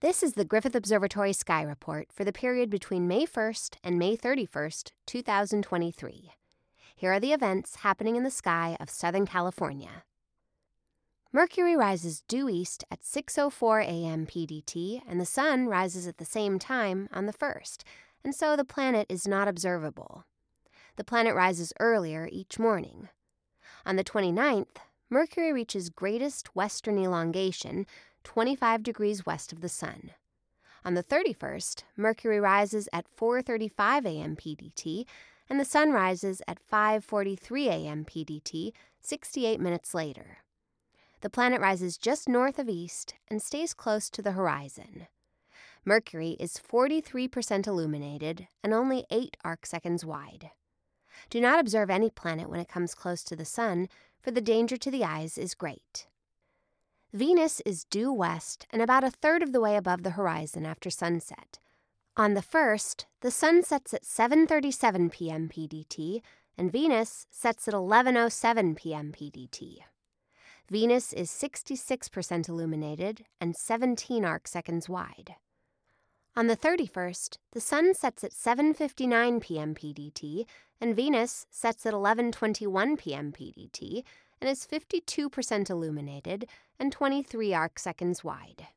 This is the Griffith Observatory Sky Report for the period between May 1st and May 31st, 2023. Here are the events happening in the sky of Southern California. Mercury rises due east at 6:04 a.m. PDT and the sun rises at the same time on the 1st, and so the planet is not observable. The planet rises earlier each morning. On the 29th, Mercury reaches greatest western elongation 25 degrees west of the sun. On the 31st, Mercury rises at 4:35 a.m. PDT and the sun rises at 5:43 a.m. PDT 68 minutes later. The planet rises just north of east and stays close to the horizon. Mercury is 43% illuminated and only 8 arc seconds wide. Do not observe any planet when it comes close to the sun, for the danger to the eyes is great. Venus is due west and about a third of the way above the horizon after sunset. On the 1st, the sun sets at 7:37 p.m. PDT and Venus sets at 11:07 p.m. PDT. Venus is 66% illuminated and 17 arc seconds wide. On the 31st, the sun sets at 7:59 p.m. PDT and Venus sets at 11:21 p.m. PDT and is 52% illuminated and 23 arc seconds wide.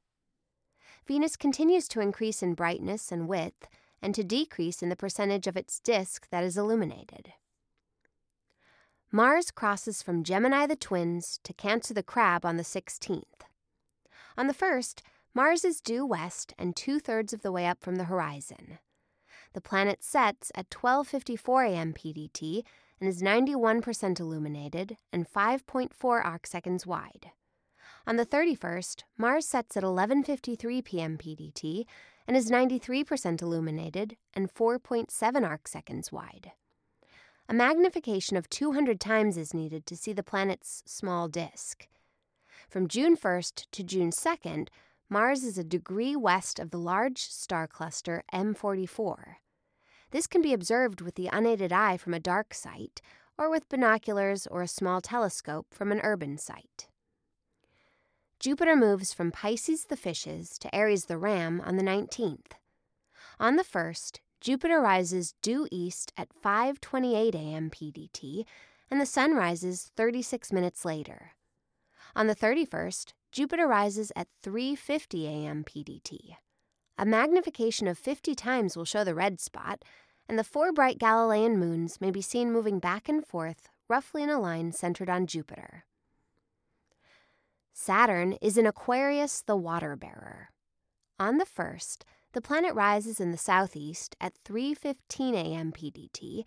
Venus continues to increase in brightness and width and to decrease in the percentage of its disk that is illuminated. Mars crosses from Gemini the Twins to Cancer the Crab on the 16th. On the 1st, Mars is due west and two thirds of the way up from the horizon. The planet sets at 12:54 a.m. PDT and is 91% illuminated and 5.4 arcseconds wide. On the 31st, Mars sets at 11:53 p.m. PDT and is 93% illuminated and 4.7 arcseconds wide. A magnification of 200 times is needed to see the planet's small disk. From June 1st to June 2nd, Mars is a degree west of the large star cluster M44. This can be observed with the unaided eye from a dark site, or with binoculars or a small telescope from an urban site. Jupiter moves from Pisces the Fishes to Aries the Ram on the 19th. On the 1st, Jupiter rises due east at 5:28 a.m. PDT and the sun rises 36 minutes later. On the 31st, Jupiter rises at 3:50 a.m. PDT. A magnification of 50 times will show the red spot, and the four bright Galilean moons may be seen moving back and forth roughly in a line centered on Jupiter. Saturn is in Aquarius the water bearer. On the 1st, the planet rises in the southeast at 3:15 a.m. PDT,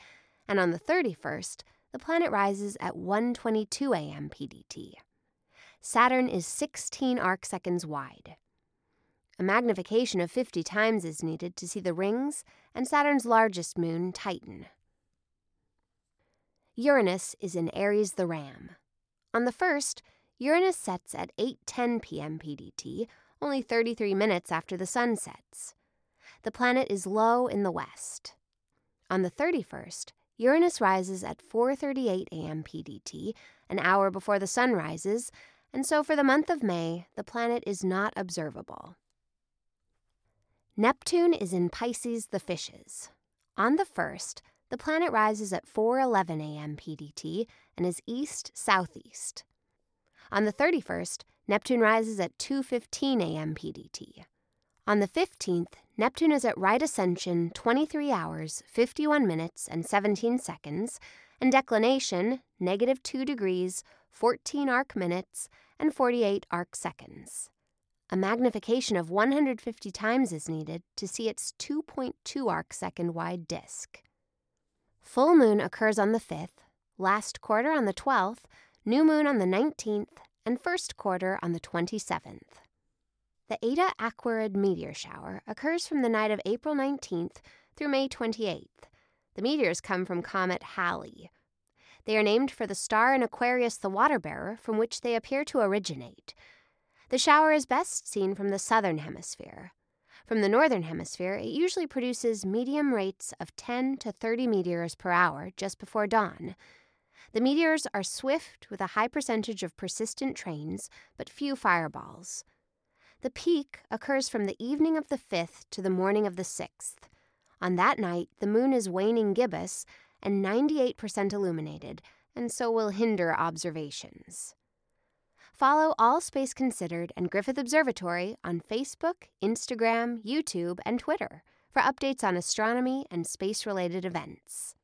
and on the 31st, the planet rises at 1:22 a.m. PDT. Saturn is 16 arcseconds wide. A magnification of 50 times is needed to see the rings and Saturn's largest moon, Titan. Uranus is in Aries the Ram. On the 1st, Uranus sets at 8:10 p.m. PDT, only 33 minutes after the sun sets. The planet is low in the west. On the 31st, Uranus rises at 4:38 a.m. PDT, an hour before the sun rises, and so for the month of May, the planet is not observable. Neptune is in Pisces the Fishes. On the 1st, the planet rises at 4:11 a.m. PDT and is east-southeast. On the 31st, Neptune rises at 2:15 a.m. PDT. On the 15th, Neptune is at right ascension 23 hours, 51 minutes and 17 seconds, and declination negative 2 degrees, 14 arc minutes, and 48 arc seconds. A magnification of 150 times is needed to see its 2.2 arc second wide disk. Full moon occurs on the 5th, last quarter on the 12th, new moon on the 19th, and first quarter on the 27th. The Eta Aquarid meteor shower occurs from the night of April 19th through May 28th. The meteors come from comet Halley, they are named for the star in Aquarius the water bearer from which they appear to originate. The shower is best seen from the southern hemisphere. From the northern hemisphere, it usually produces medium rates of 10 to 30 meteors per hour just before dawn. The meteors are swift with a high percentage of persistent trains, but few fireballs. The peak occurs from the evening of the 5th to the morning of the 6th. On that night, the moon is waning gibbous and 98% illuminated, and so will hinder observations. Follow All Space Considered and Griffith Observatory on Facebook, Instagram, YouTube, and Twitter for updates on astronomy and space related events.